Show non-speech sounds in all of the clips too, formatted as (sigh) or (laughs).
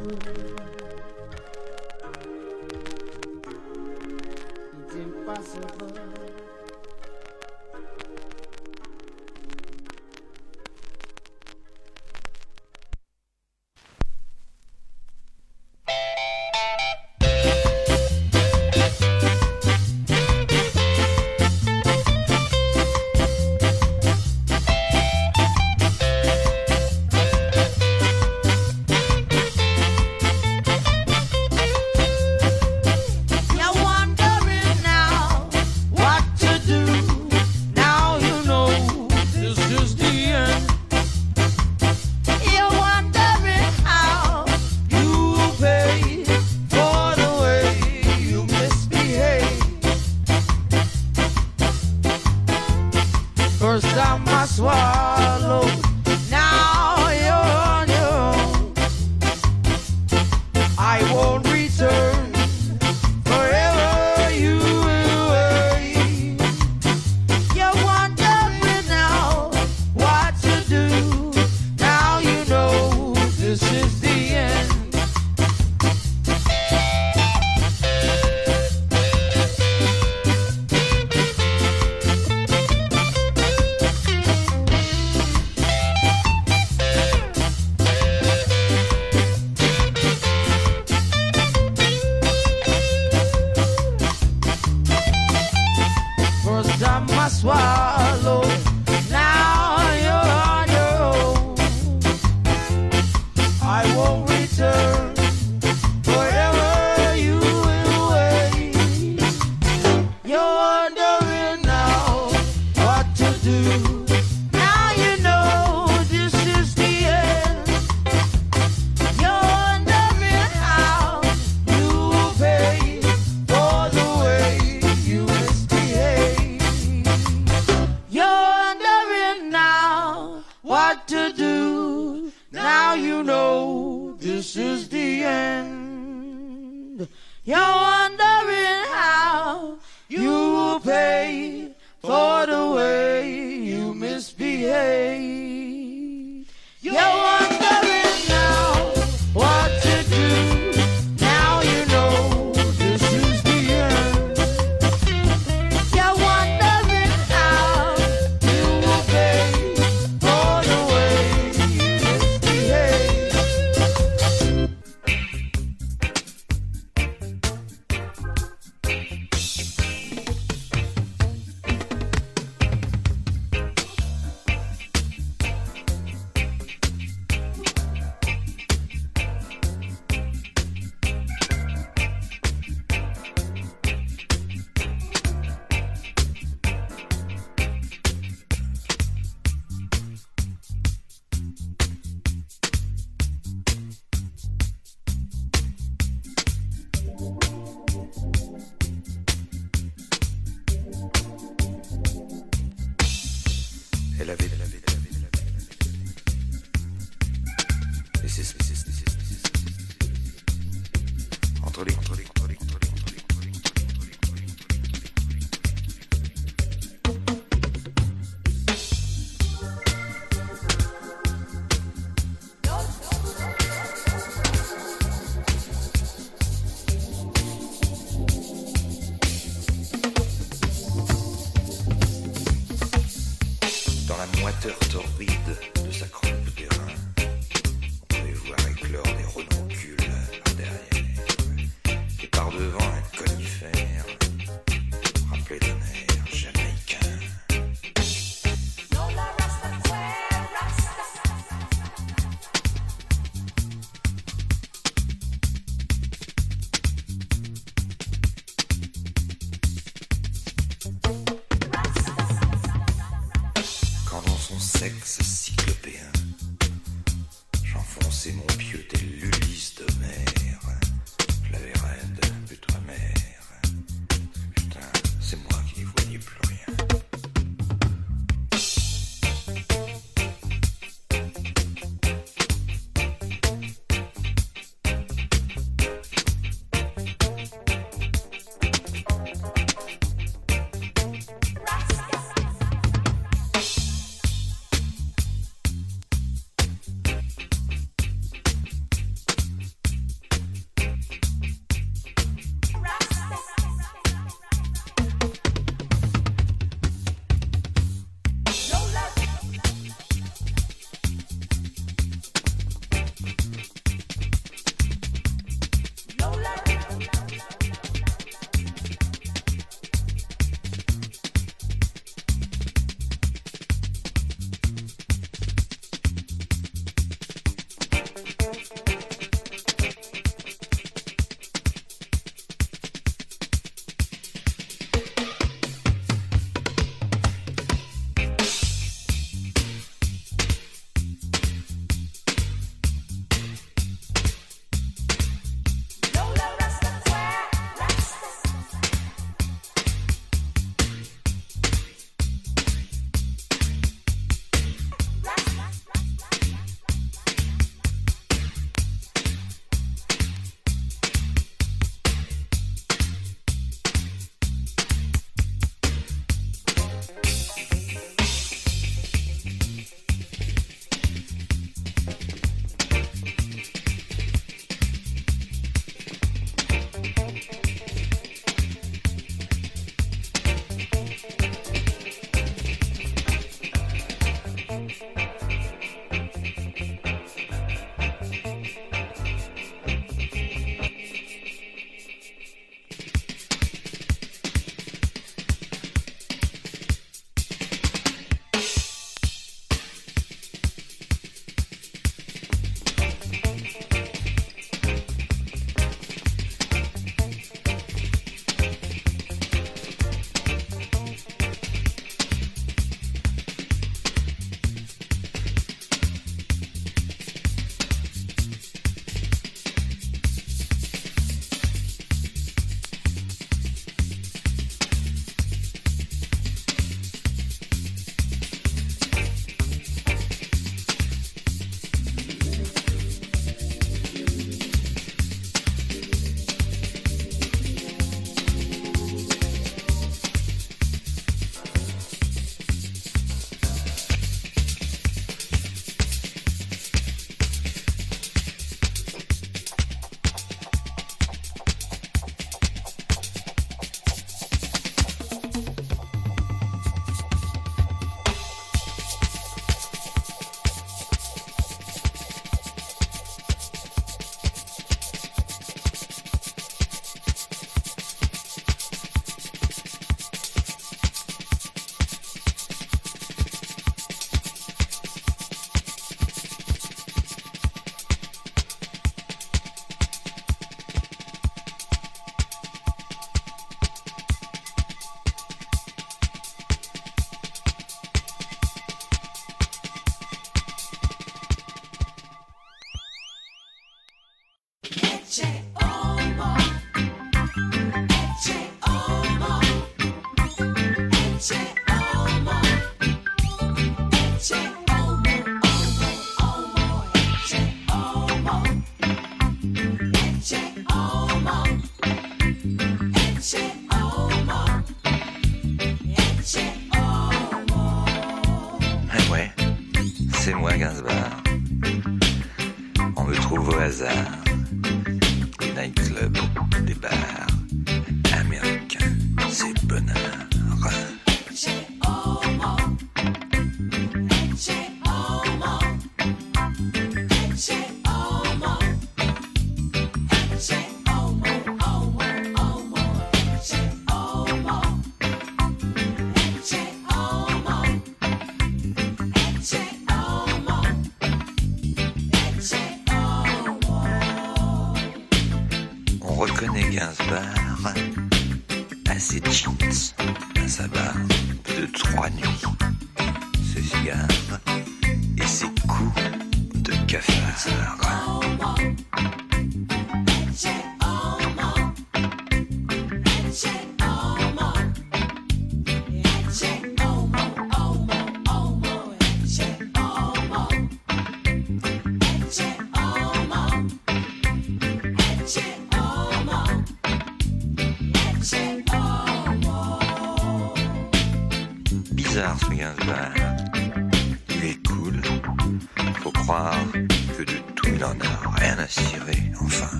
moiteur torride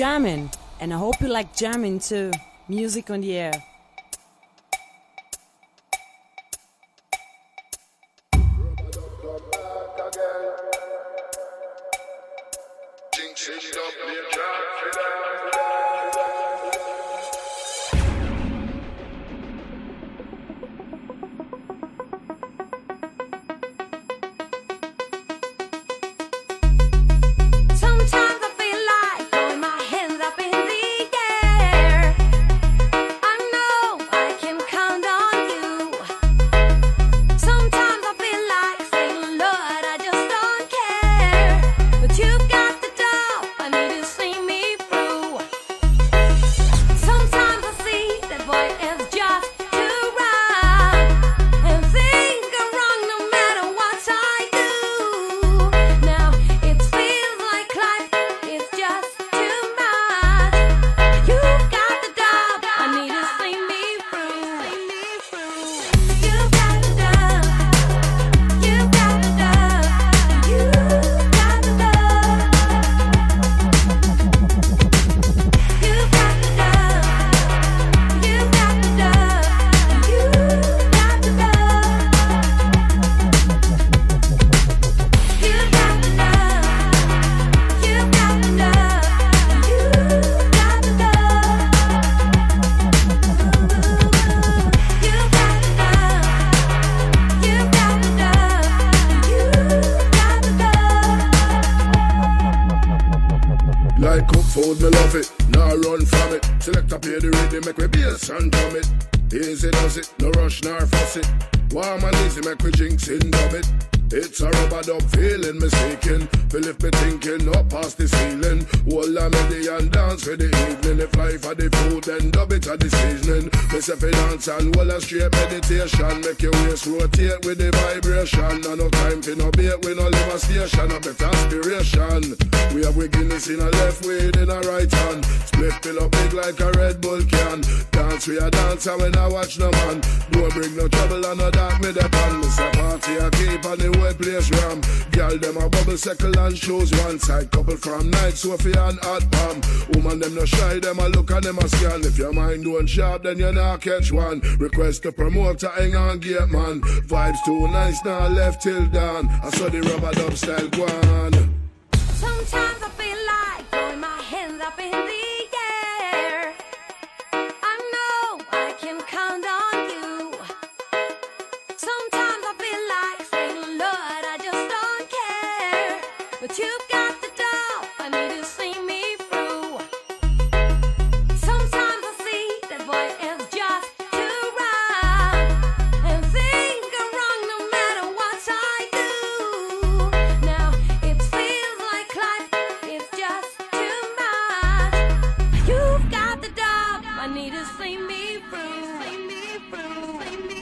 jamming, and I hope you like jamming too. Music on the air. them a scan. If your mind don't sharp, then you not catch one. Request the promoter, hang on, gate man. Vibes too nice, now left till dawn. I saw the rubber dub style go on. see me through. See me through. See me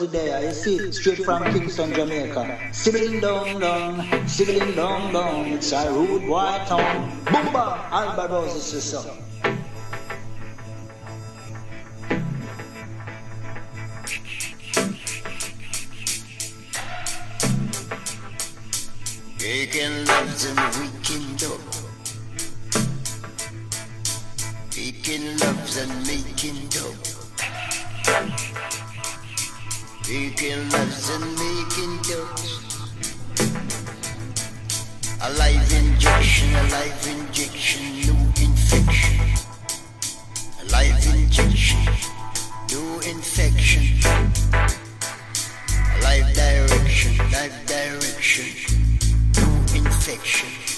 was there? You see, straight from Kingston, Jamaica. Sibling dong dong, sibling dong dong, it's a rude white town. Boomba, Albados is the song. Taking loves and waking up. Taking loves and making dope. Making loves and making jokes. A live injection, a live injection, new infection. A live injection, new infection. A live direction, live direction, new infection.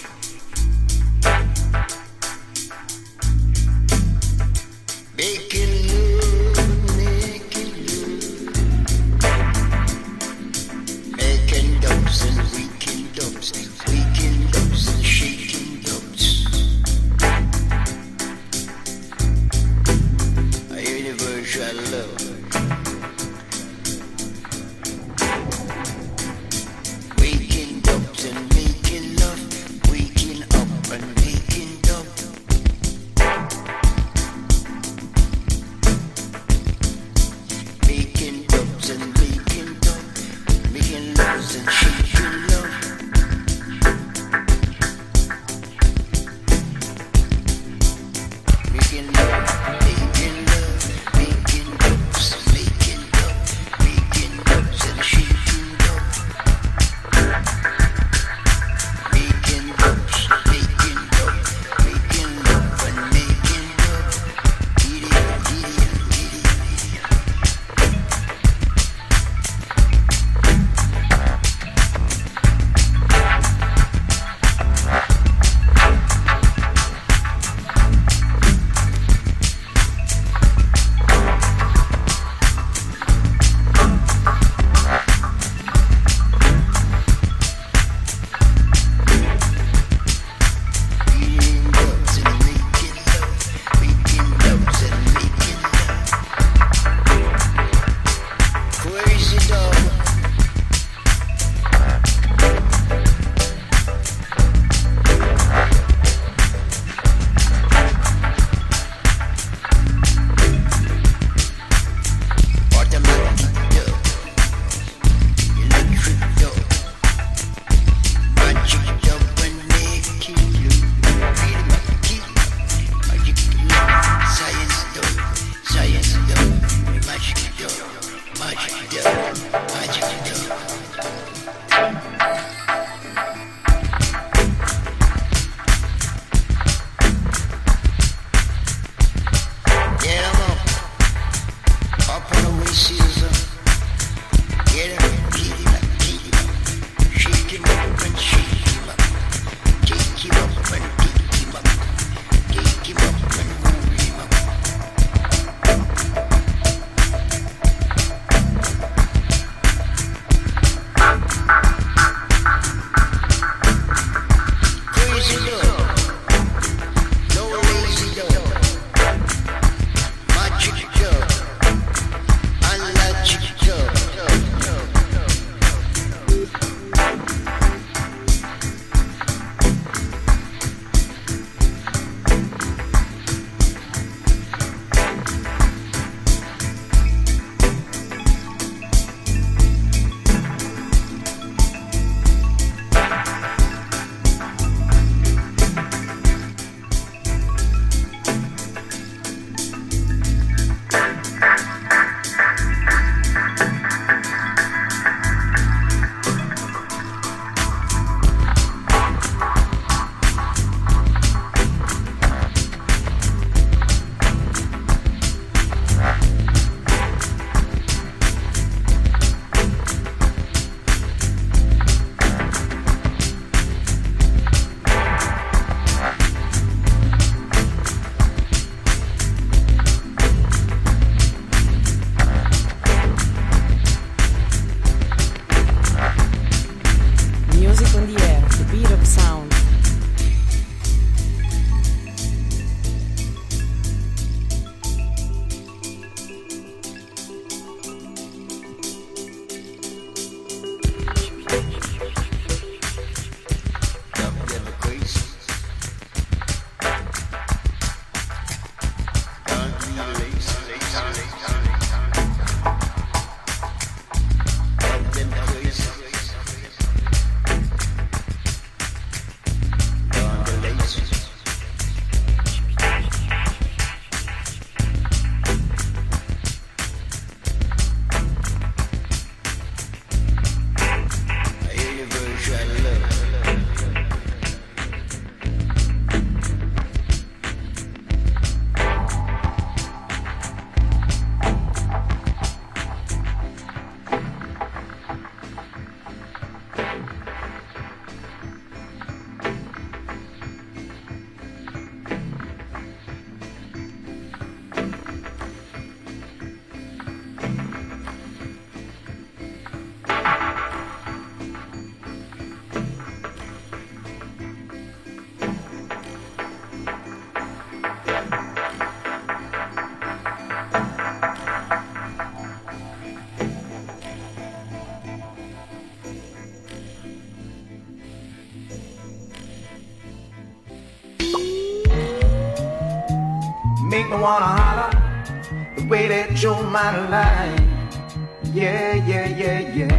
wanna holler the way that you might life. Yeah, yeah, yeah, yeah.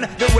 mind. The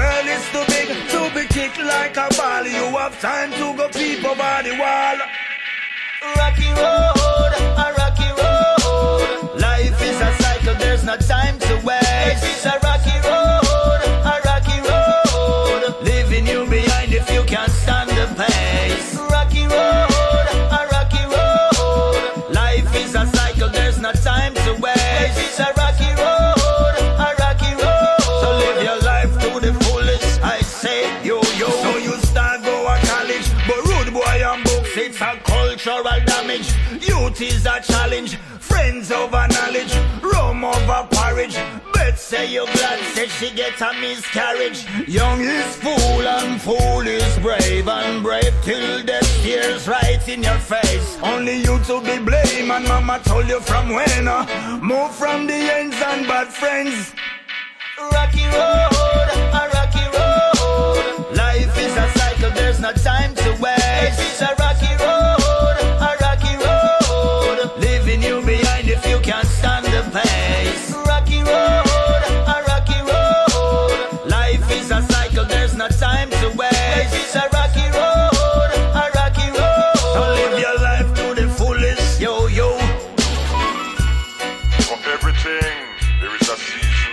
There is a season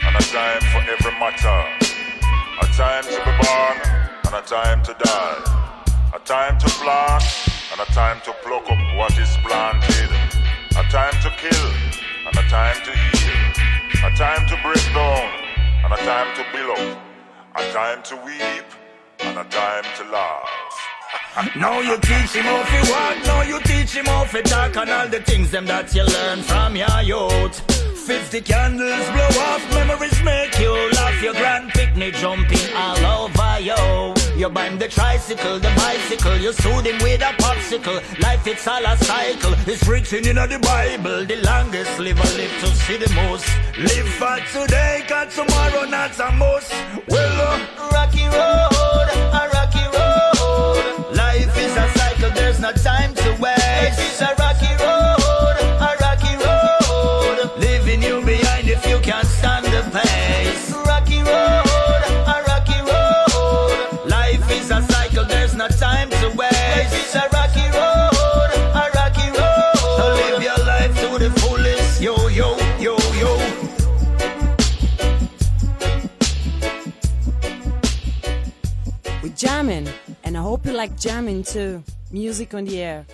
and a time for every matter. A time to be born and a time to die. A time to plant and a time to pluck up what is planted. A time to kill and a time to heal. A time to break down and a time to build up. A time to weep and a time to laugh. Now you teach him how to walk, now you teach him how to talk and all the things them that you learn from your youth. 50 candles blow off, memories make you laugh. Your grand picnic jumping all over you. You bind the tricycle, the bicycle, you soothe him with a popsicle. Life it's all a cycle, it's written in the Bible. The longest live I live to see the most. Live for today, cause tomorrow not a most. Well, uh, Rocky hope you like jamming too. Music on the air.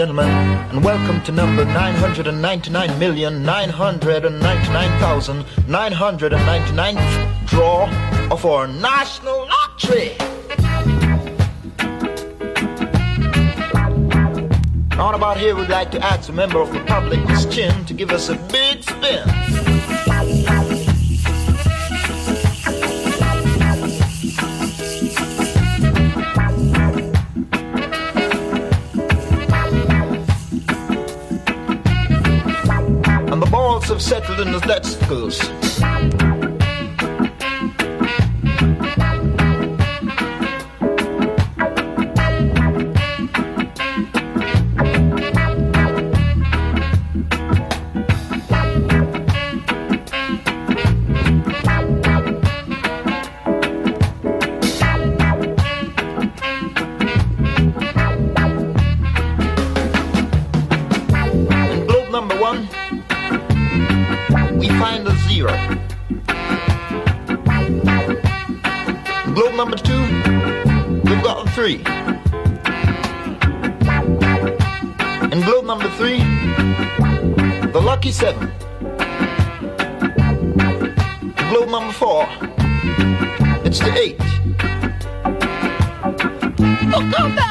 gentlemen, and welcome to number 999,999,999th draw of our national lottery. On about here, we'd like to ask a member of the public, Miss Chin, to give us a big spin. southerners, that's cause. 57. Blow number four. It's the eight. Oh, come back!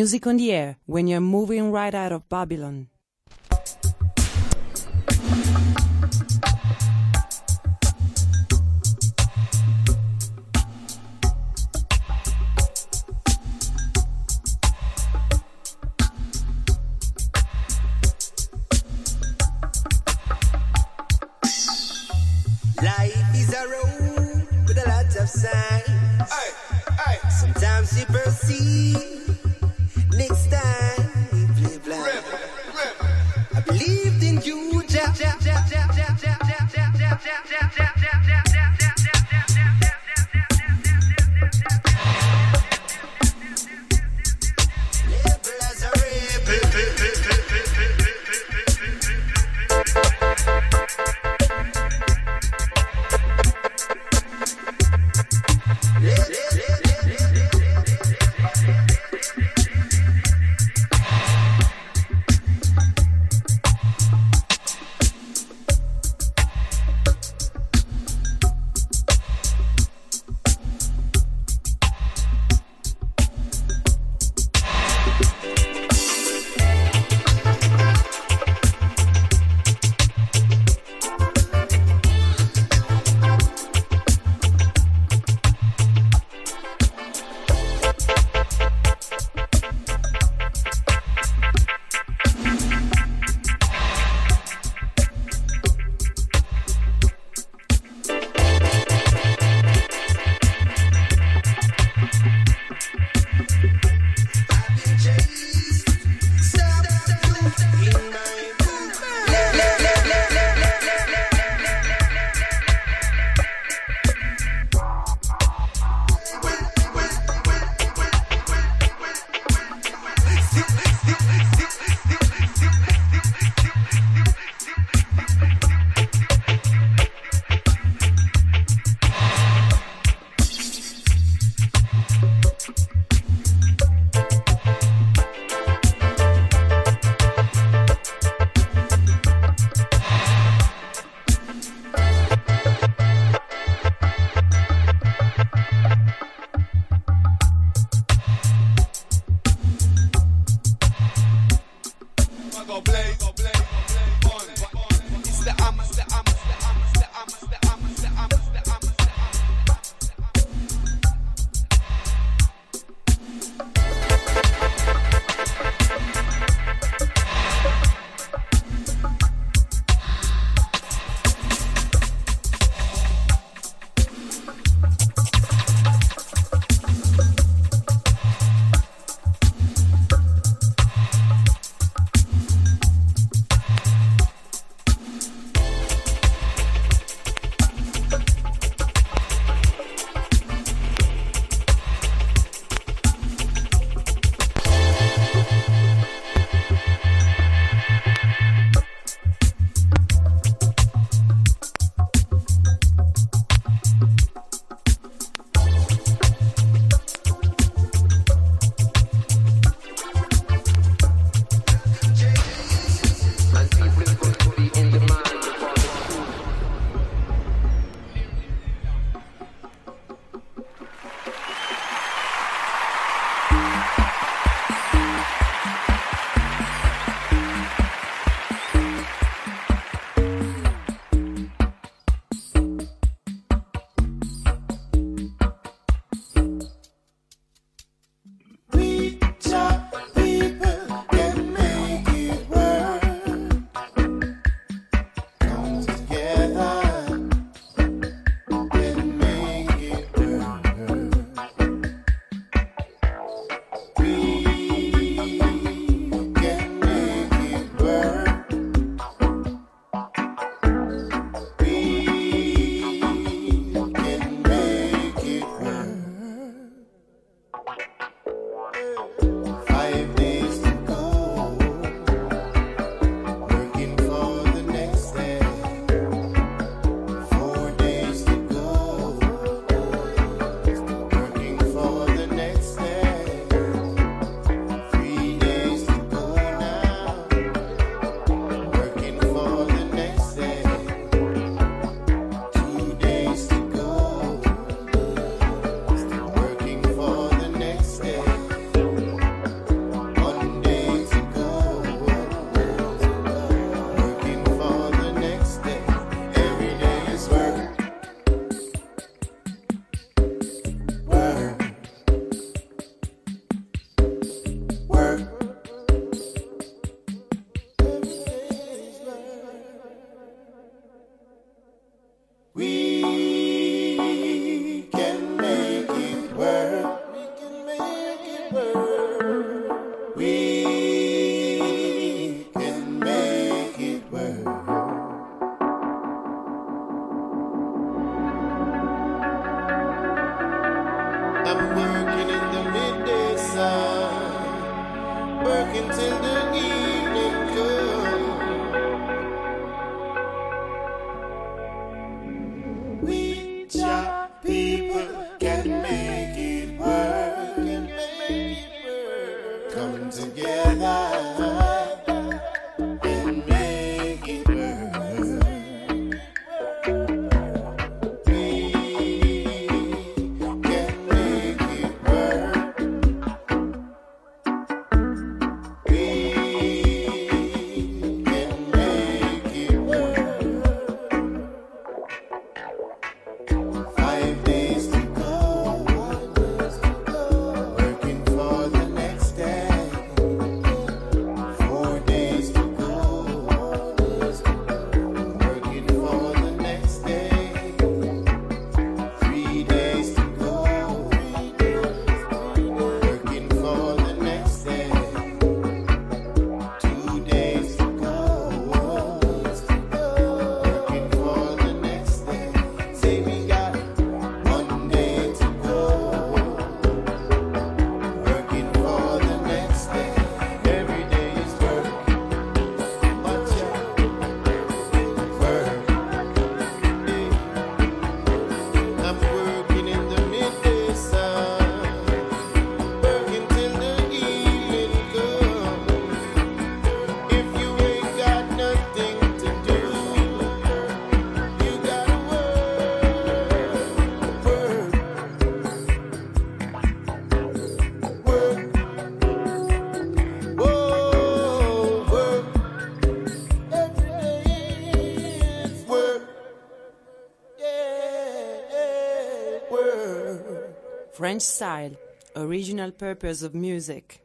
Music on the Air when you're moving right out of Babylon. French style, original purpose of music.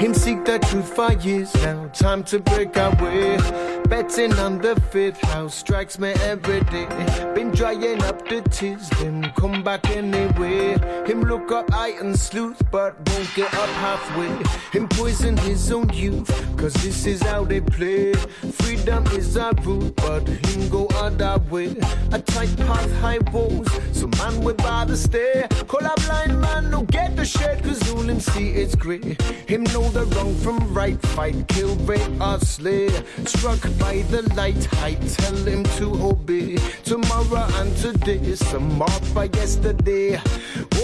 Him seek the truth for years now. Time to break away. Betting on the fifth house strikes me every day. Been drying up the tears, then come back anyway. Him look up high and sleuth, but won't get up halfway. Him poison his own youth, cause this is how they play. Freedom is our root, but him go other way. A tight path, high walls, so man we bother stay. Call a blind man, no get the shade, cause all him see is grey. Him know the wrong from right, fight, kill, rape, or slay. Struck by the light, I tell him to obey. Tomorrow and today, some mark by yesterday.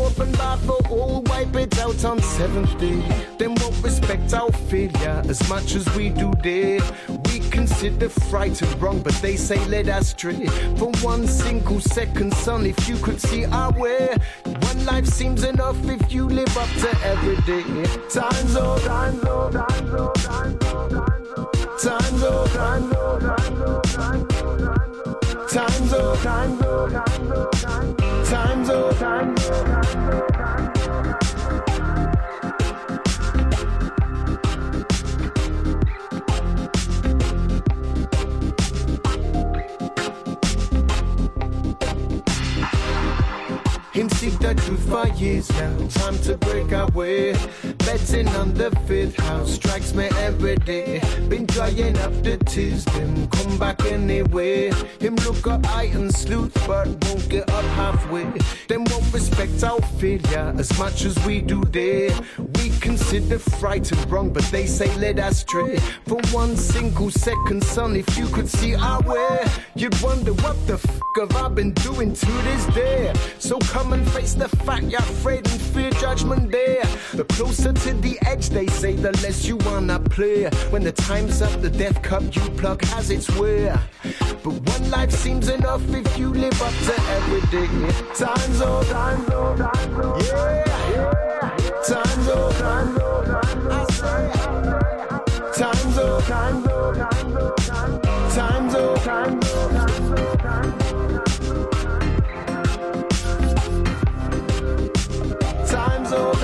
Open Bible, all wipe it out on seventh day. Them won't respect our failure as much as we do there. We consider fright and wrong, but they say let us stray. For one single second, son, if you could see our way. One life seems enough if you live up to every day. Time's old, time's old, time's old, time's old, time's old, time's old, time's old, time's old, time's old, time's old. Him seek the truth for years now. Time to break away. Betting on the fifth house strikes me every day. Been drying up the tears, then come back anyway. Him look up high and sleuth, but won't get up halfway. Them won't respect our failure as much as we do there. We consider fright and wrong, but they say let us stray. For one single second, son, if you could see our way, you'd wonder what the f have I been doing to this day. So come and face the fact you're afraid and fear judgment there. The closer to the edge, they say, the less you wanna play. When the time's up, the death cup you plug has its way. But one life seems enough if you live up to every day. Time's old, time's old, time's old. Yeah, yeah. Time's old, time's old, time's old. Time's old, time's old, time's old. Time's old, time's time's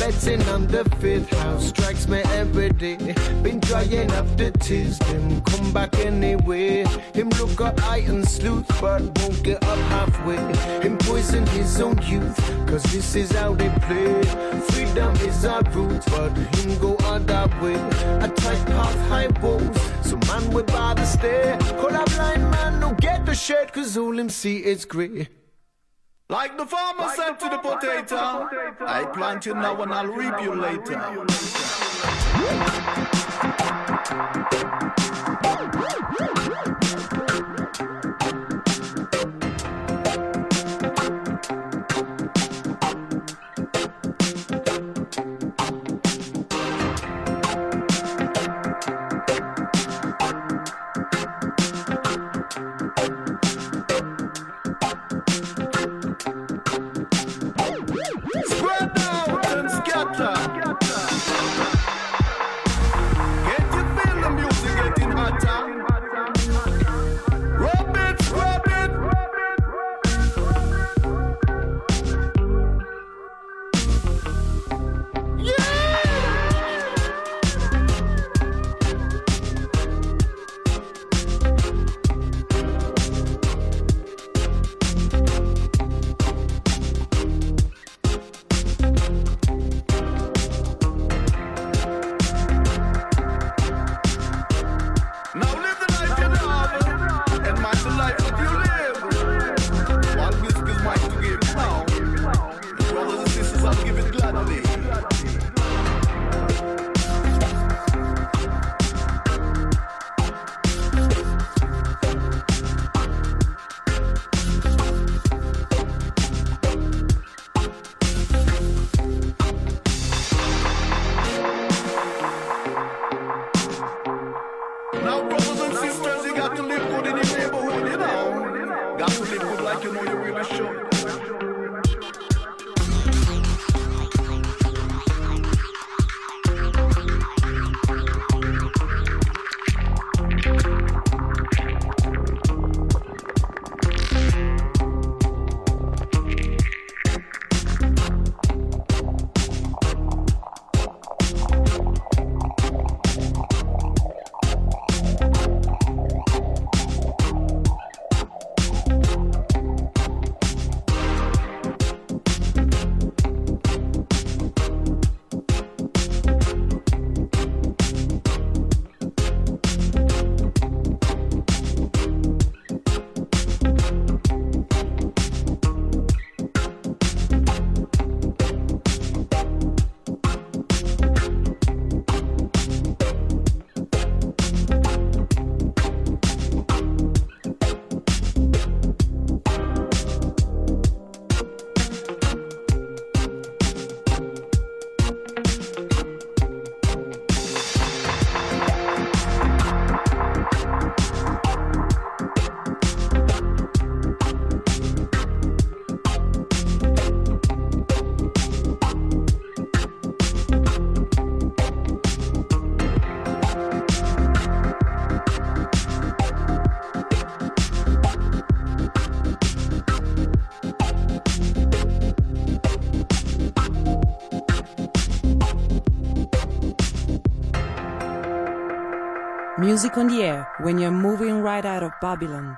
Betting on the fifth house strikes me every day. Been drying up the tears, them come back anyway. Him look up high and sleuth, but won't get up halfway. Him poison his own youth, cause this is how they play. Freedom is our root, but him go other way. A tight path, high walls, so man we bother stay. Call a blind man, no get the shade, cause all him see is grey. Like the farmer said to the potato, I plant you now and I'll reap you later. Music on the air when you're moving right out of Babylon.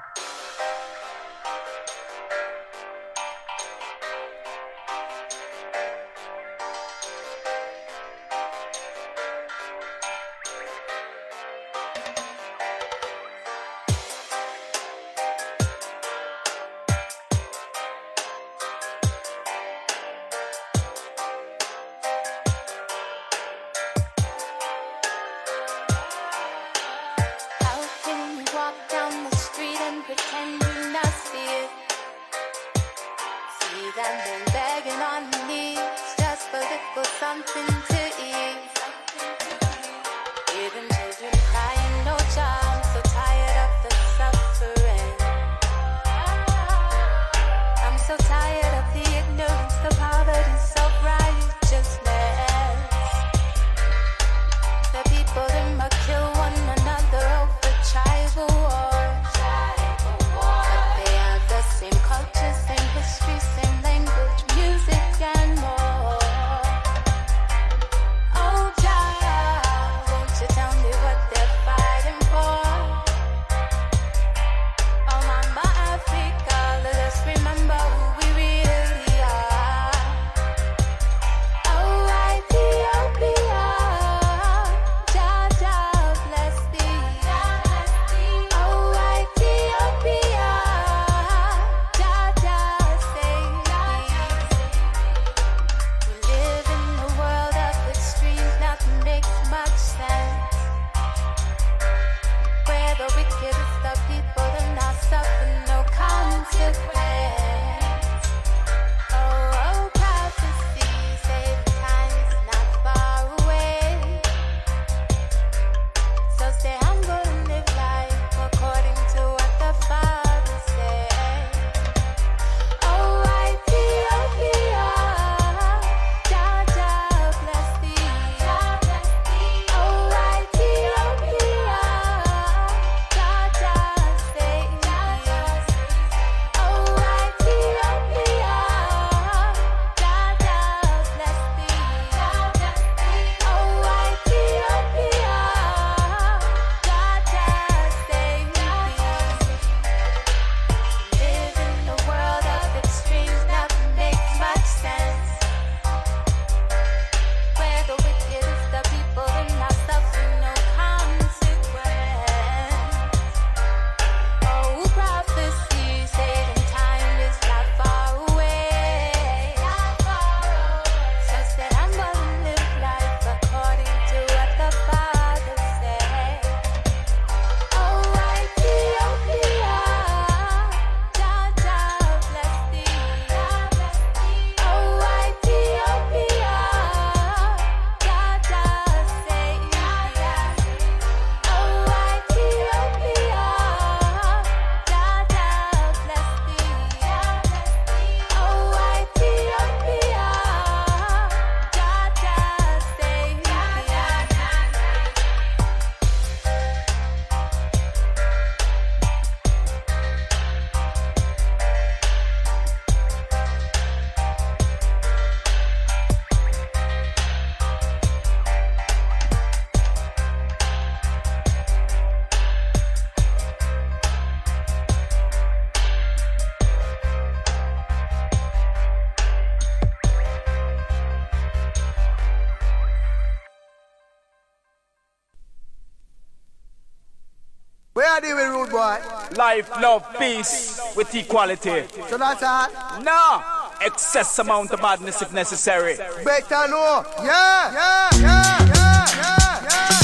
Dealing with rude boy. Life, love, peace with equality. So that's all. No, excess amount of madness if necessary. Better know. Yeah, yeah, yeah, yeah, yeah, yeah.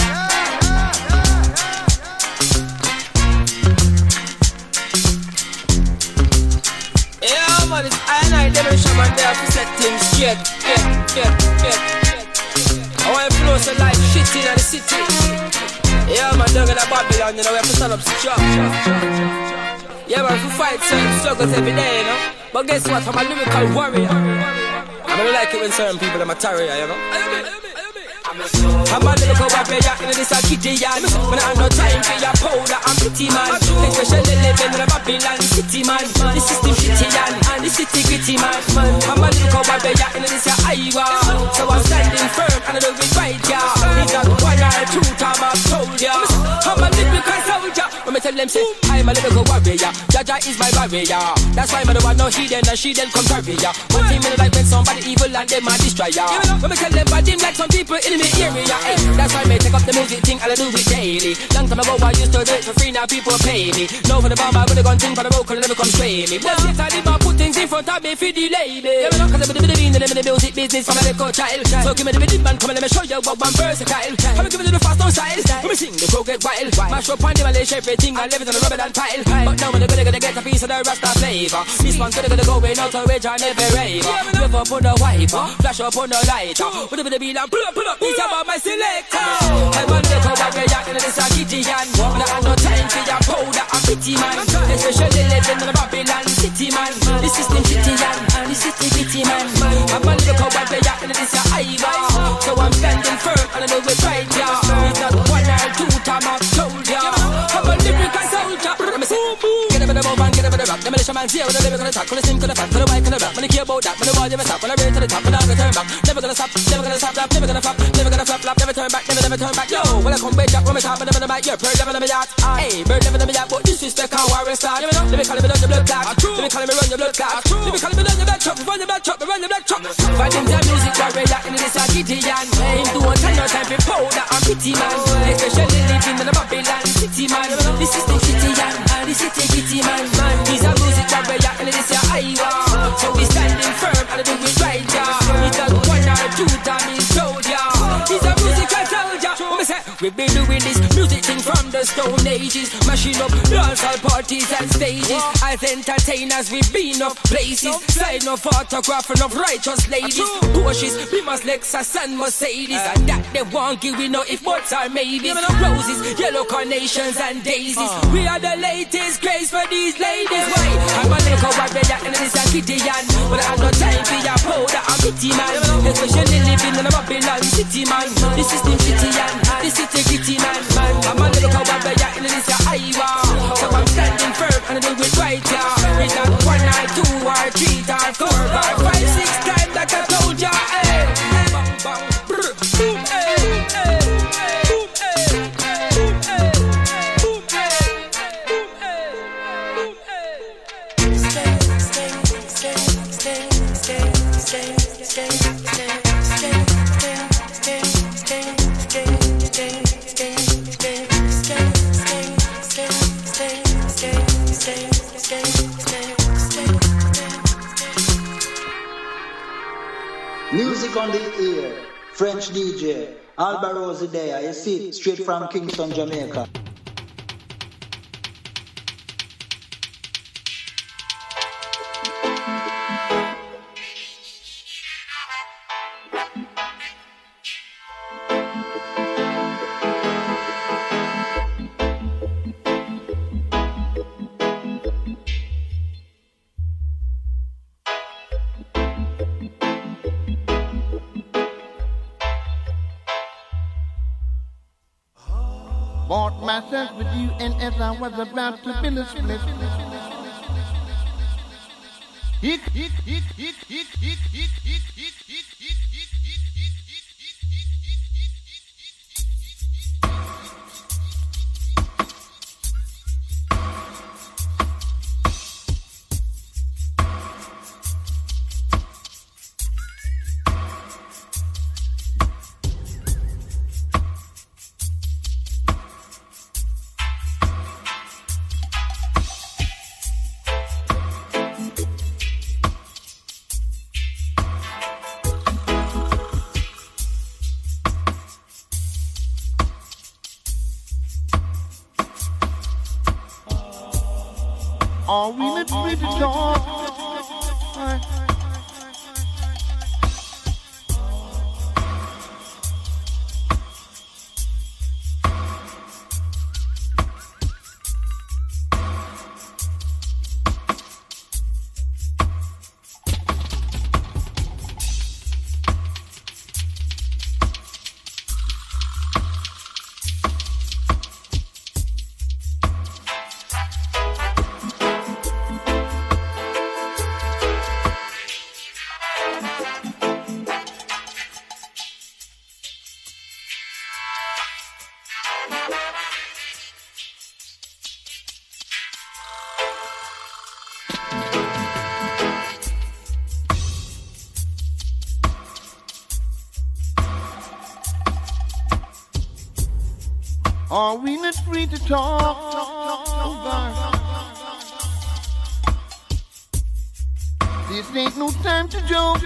Man, it's I and I, Devin Shaman there to set things straight. Yeah, yeah, yeah, yeah. I want to flow so like shit in the city. Yeah, man, down in the Babylon, you know, we have to stand up strong. Yeah, man, we fight certain struggles every day, you know. But guess what? I'm a lyrical warrior. I don't like it when certain people are my terrier, you know. I'm a little warrior in this a kitty yan When I have no time for your powder and pity man. Especially living in a Babylon city man. This is The system shitty yan and the city man. I'm a little warrior in this a Iowa So I'm standing firm and I do it right yeah. It's not one or two time I've told ya. I'm a lyrical soldier When me tell them say I'm a little warrior. Jah Jah is my barrier That's why me don't want no heathen and she then come carry ya. One thing me like when somebody evil and them a destroy ya. When me tell them bad them like some people in me area hey, That's why me take up the music thing and I do it daily. Long time ago I used to do it for free now people pay me. No for the bomb I would have gone thing for the vocal and never come spray me. But since I did my put things in front of me for delay me Yeah me know cause I be the bean in the music business from a little child. So give me the rhythm and come and let me show you what one versatile. I'm gonna give you the fast on style. Let me sing the crow get wild. Mash up on the demolish everything I live it on the rubber and tile But now when the better gonna get a piece of the rasta flavor. This one's gonna gonna go in out of which I never raver. Rev up on the wiper, flash up on the lighter. With a bit of beat and pull up, pull up, it's about my selector. I'm a little warrior in this a Gideon And I no time for your powder and pity man. Especially in the Babylon city man. This is The system shitty yan, and the city man. I'm a little warrior in this a Iowa So I'm standing firm and I know it's right yeah. It's not one or two I'm Get a bit of a the and get up in the man zero the When the sing to the fat, to the mic and the rap? When care about that, when the wall you stop. When I raise to the top, when I return back. Never gonna stop, never gonna stop, never gonna flop Never gonna flop, flop, never turn back, never, never turn back. Yo, when I come back, when I top, never the mic You're bird, never the yacht Hey, bird, never the yacht But disrespect how I start Let me know, let me call me run your blood clot. Let me call me run your blood clot. Let me call me run your blood truck Run your blood truck, run your blood truck Fighting the music I warrior in this Gideon Him do a no time for powder and pity man. Especially living in the Babylon city man. This is the city yan, and the city man. A music that we are, this is Iowa. So we standing firm and I do it right, yeah. We done one or two times, told ya. He's a music I told ya. We've been doing this music thing from the stone ages Mashing up dancehall parties and stages As entertainers. We've been up places Sign of autograph and of righteous ladies. Porsches, Beamers, Lexus and Mercedes. And that they won't give we know if buts are maybes. Roses, yellow carnations and daisies. We are the latest craze for these ladies. Why? I'm a little warrior and this a Gideon But I have no time for your powder and pity man. Especially living in a Babylon city man. This is The shitty and the city gritty man I'm a little warrior and this a Iowa So I'm standing firm and I do it right yeah straight from Kingston, Jamaica. I was about to finish hick, hick, hick, hick, hick, hick, hick, hick, free to talk? Oh, God. This ain't no time to joke.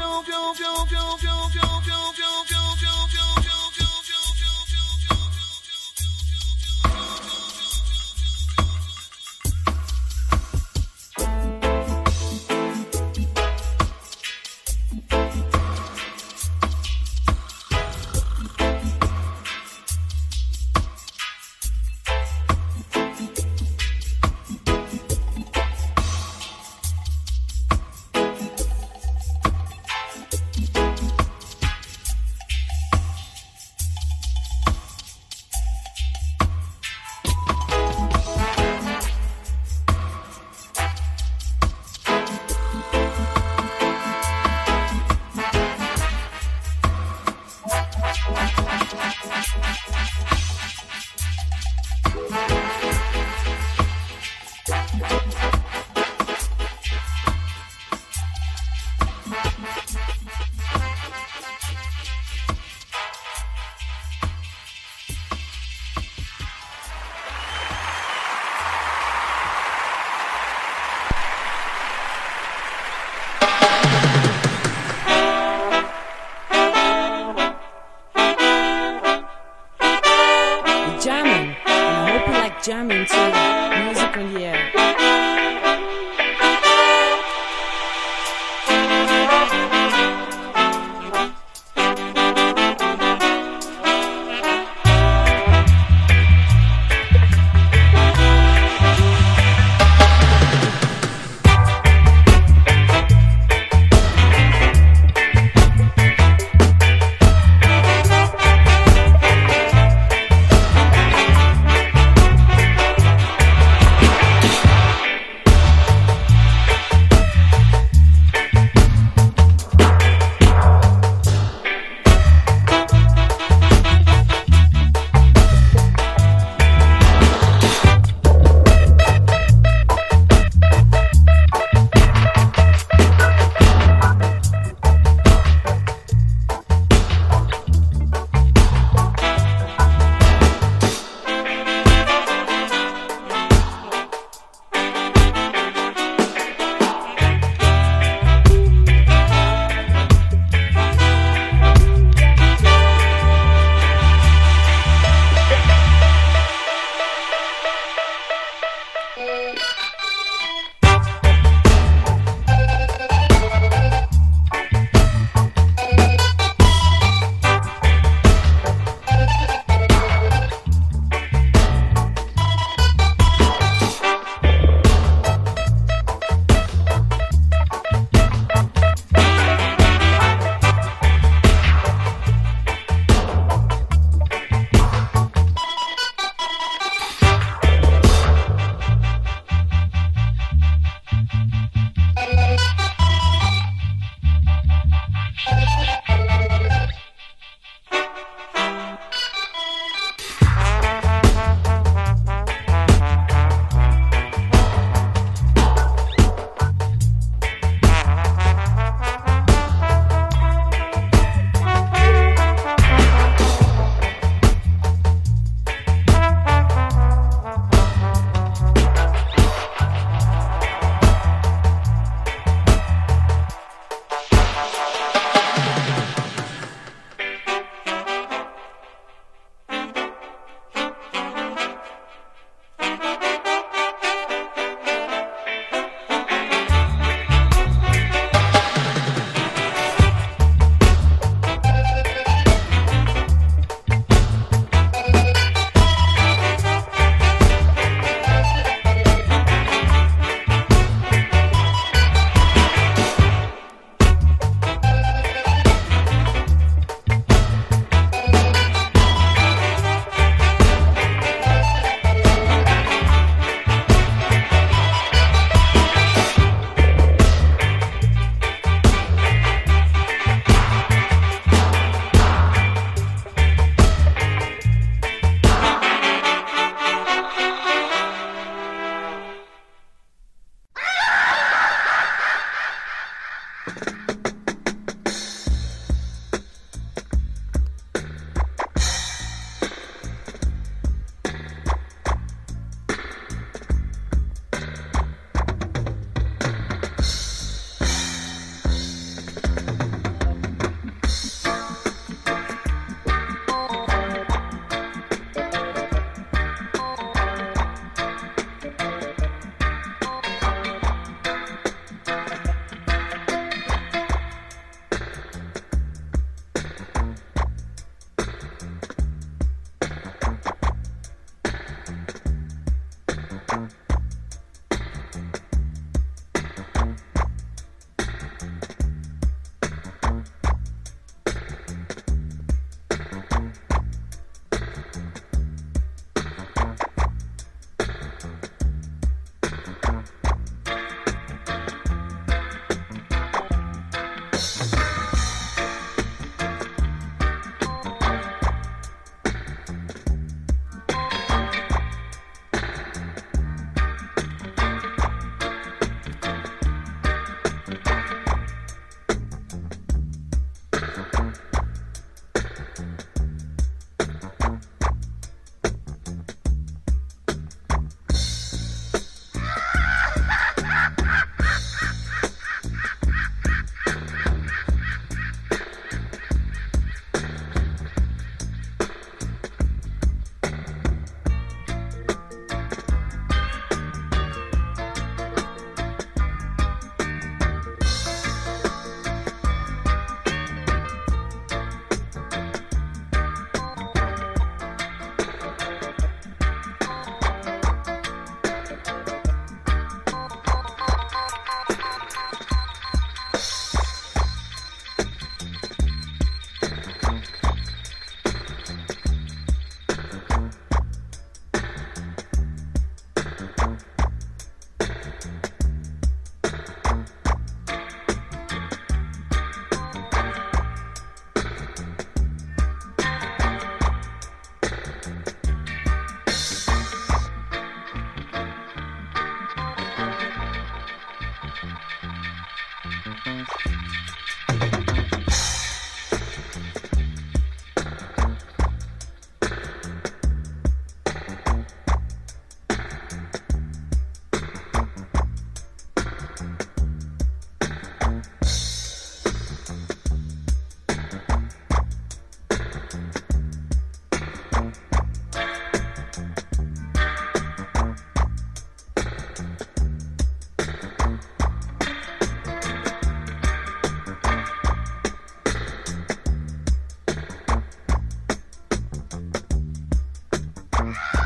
Bye.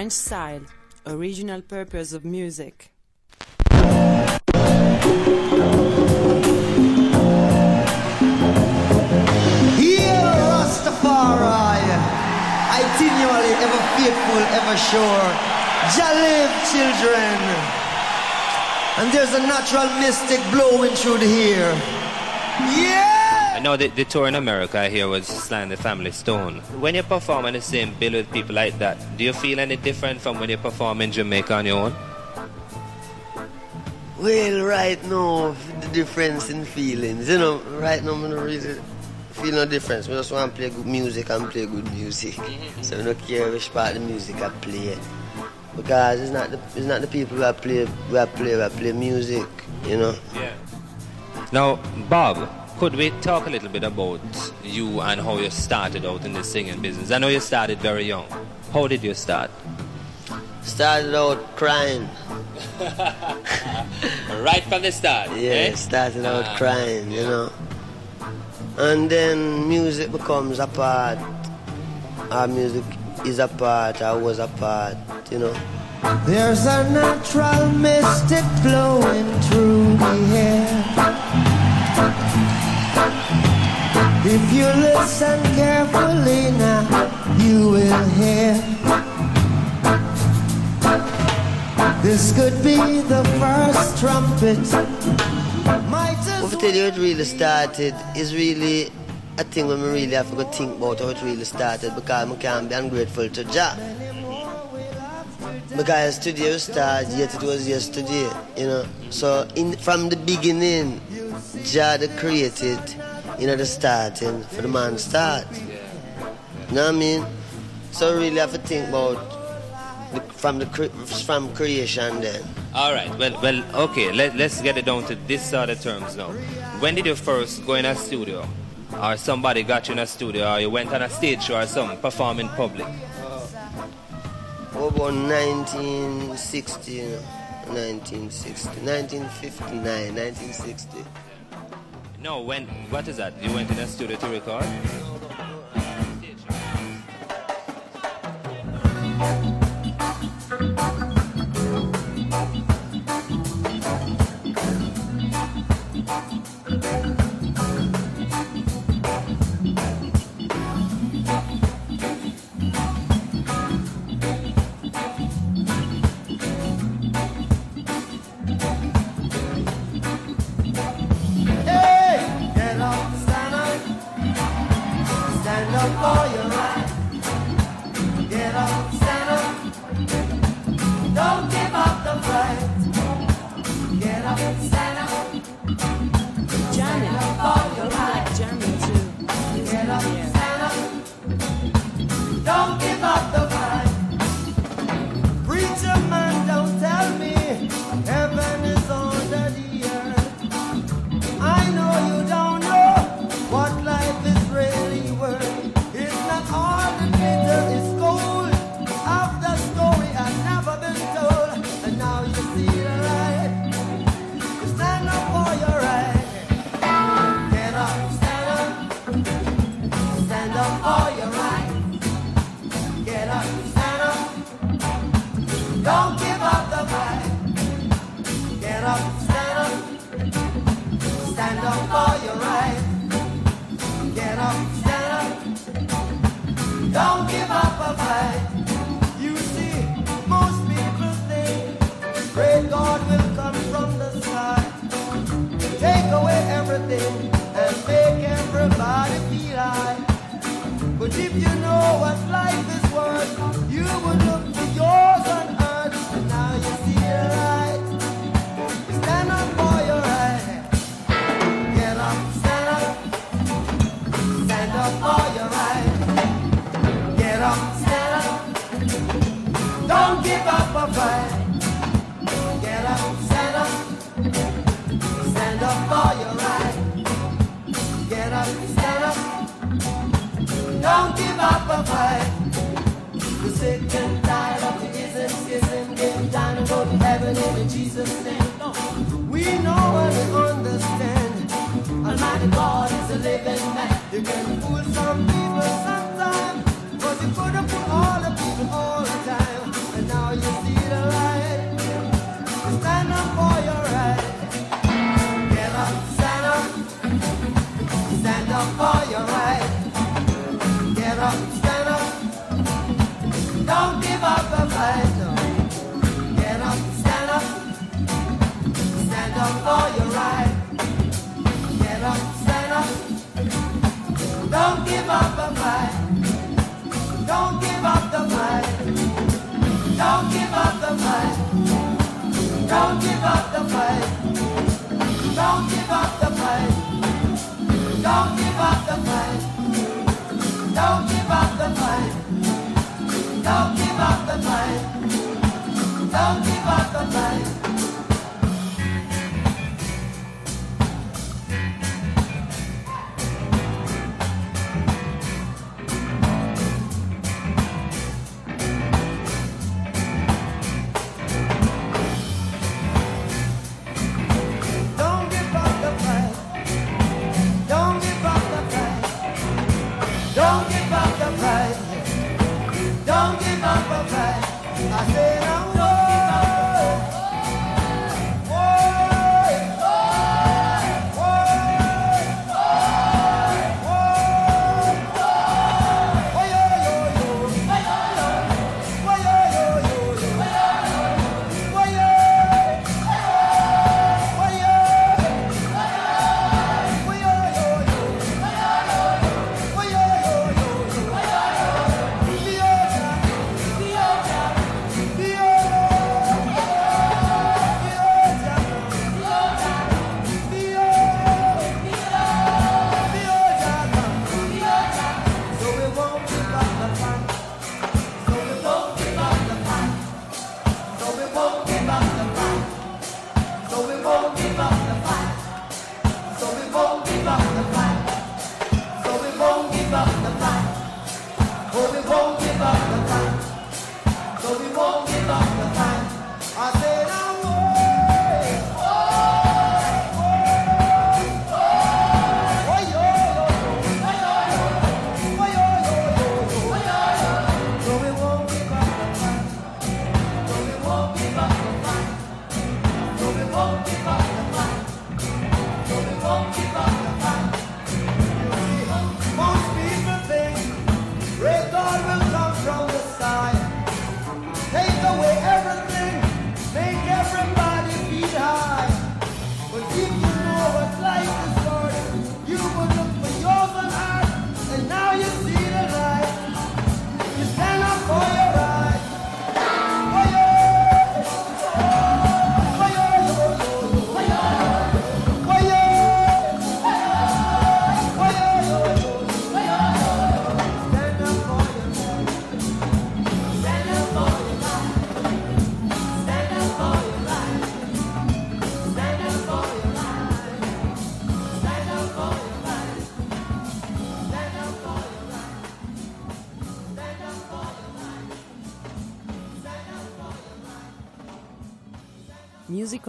French style, original purpose of music. Here, Rastafari, itinerally ever faithful, ever sure. Jah live, children. And there's a natural mystic blowing through the air. Know the, the tour in America here was Sly and the Family Stone. When you perform on the same bill with people like that, do you feel any different from when you perform in Jamaica on your own? Well, right now, the difference in feelings, you know, right now, I don't really feel no difference. I just want to play good music and play good music. (laughs) So I don't care which part of the music I play. Because it's not the, it's not the people who I play, who I play, who I play music, you know. Yeah. Now, Bob, could we talk a little bit about you and how you started out in the singing business? I know you started very young. How did you start? Started out crying. (laughs) right from the start. Yeah, eh? started out Ah. crying, you know. And then music becomes a part. Our music is a part, I was a part, you know. There's a natural mystic flowing through the air. If you listen carefully now, you will hear. This could be the first trumpet. What you, it really started is really a thing when we really have to think about how it really started because I can't be ungrateful to Jah. Because studio started, yet it was yesterday, you know. So in from the beginning, Jah created, you know, the starting for the man start. You know what I mean? So really have to think about the, from the from creation then. All right. Well, well. Okay. Let, let's get it down to this sort of terms now. When did you first go in a studio, or somebody got you in a studio, or you went on a stage show or something, perform in public? About 1960, 1960, 1959, 1960. No. When? What is that? You went in a studio to record?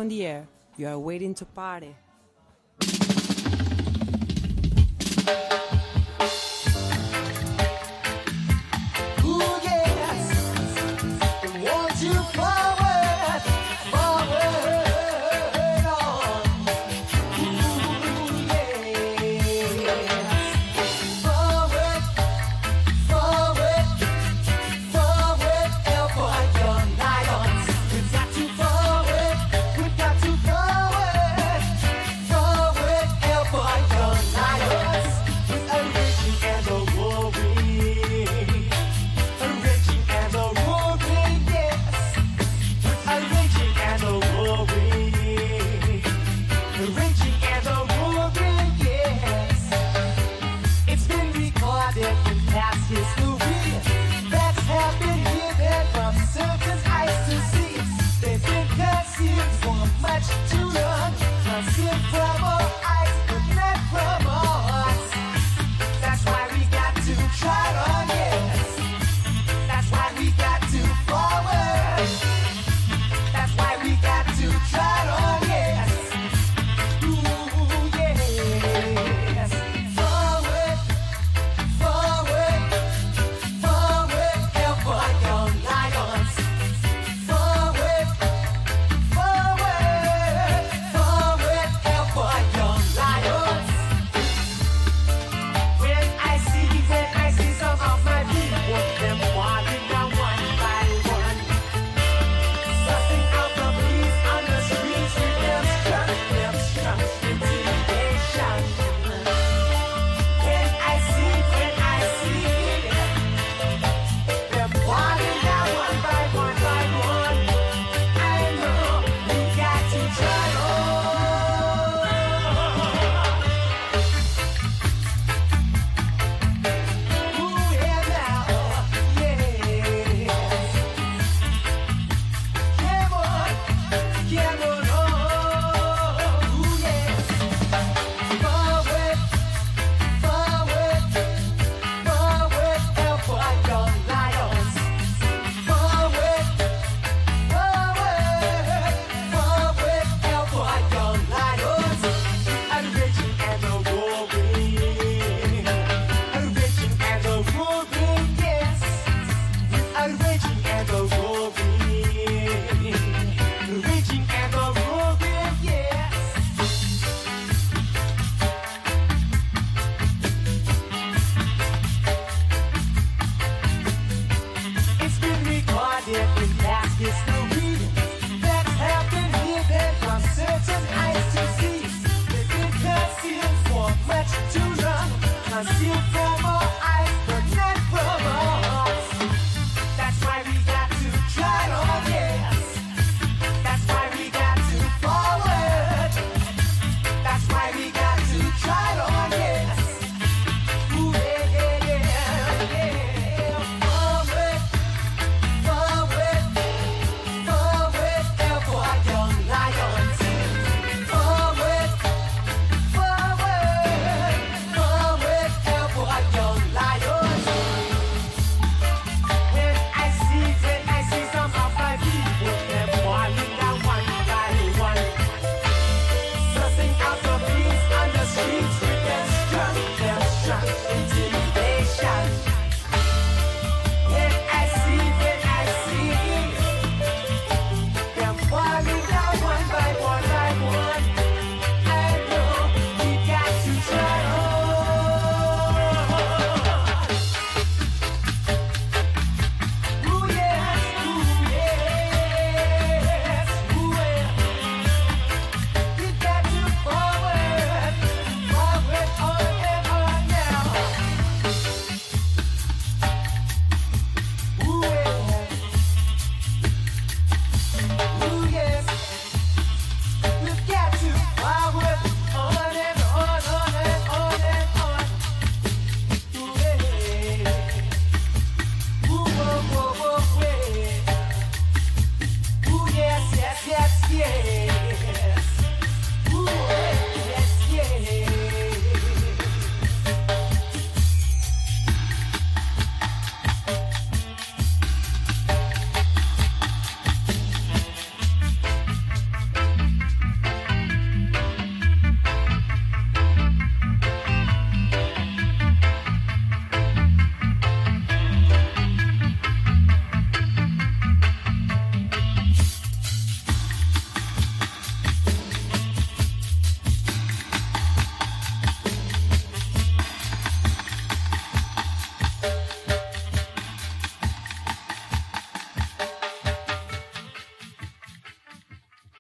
On the air. You are waiting to party.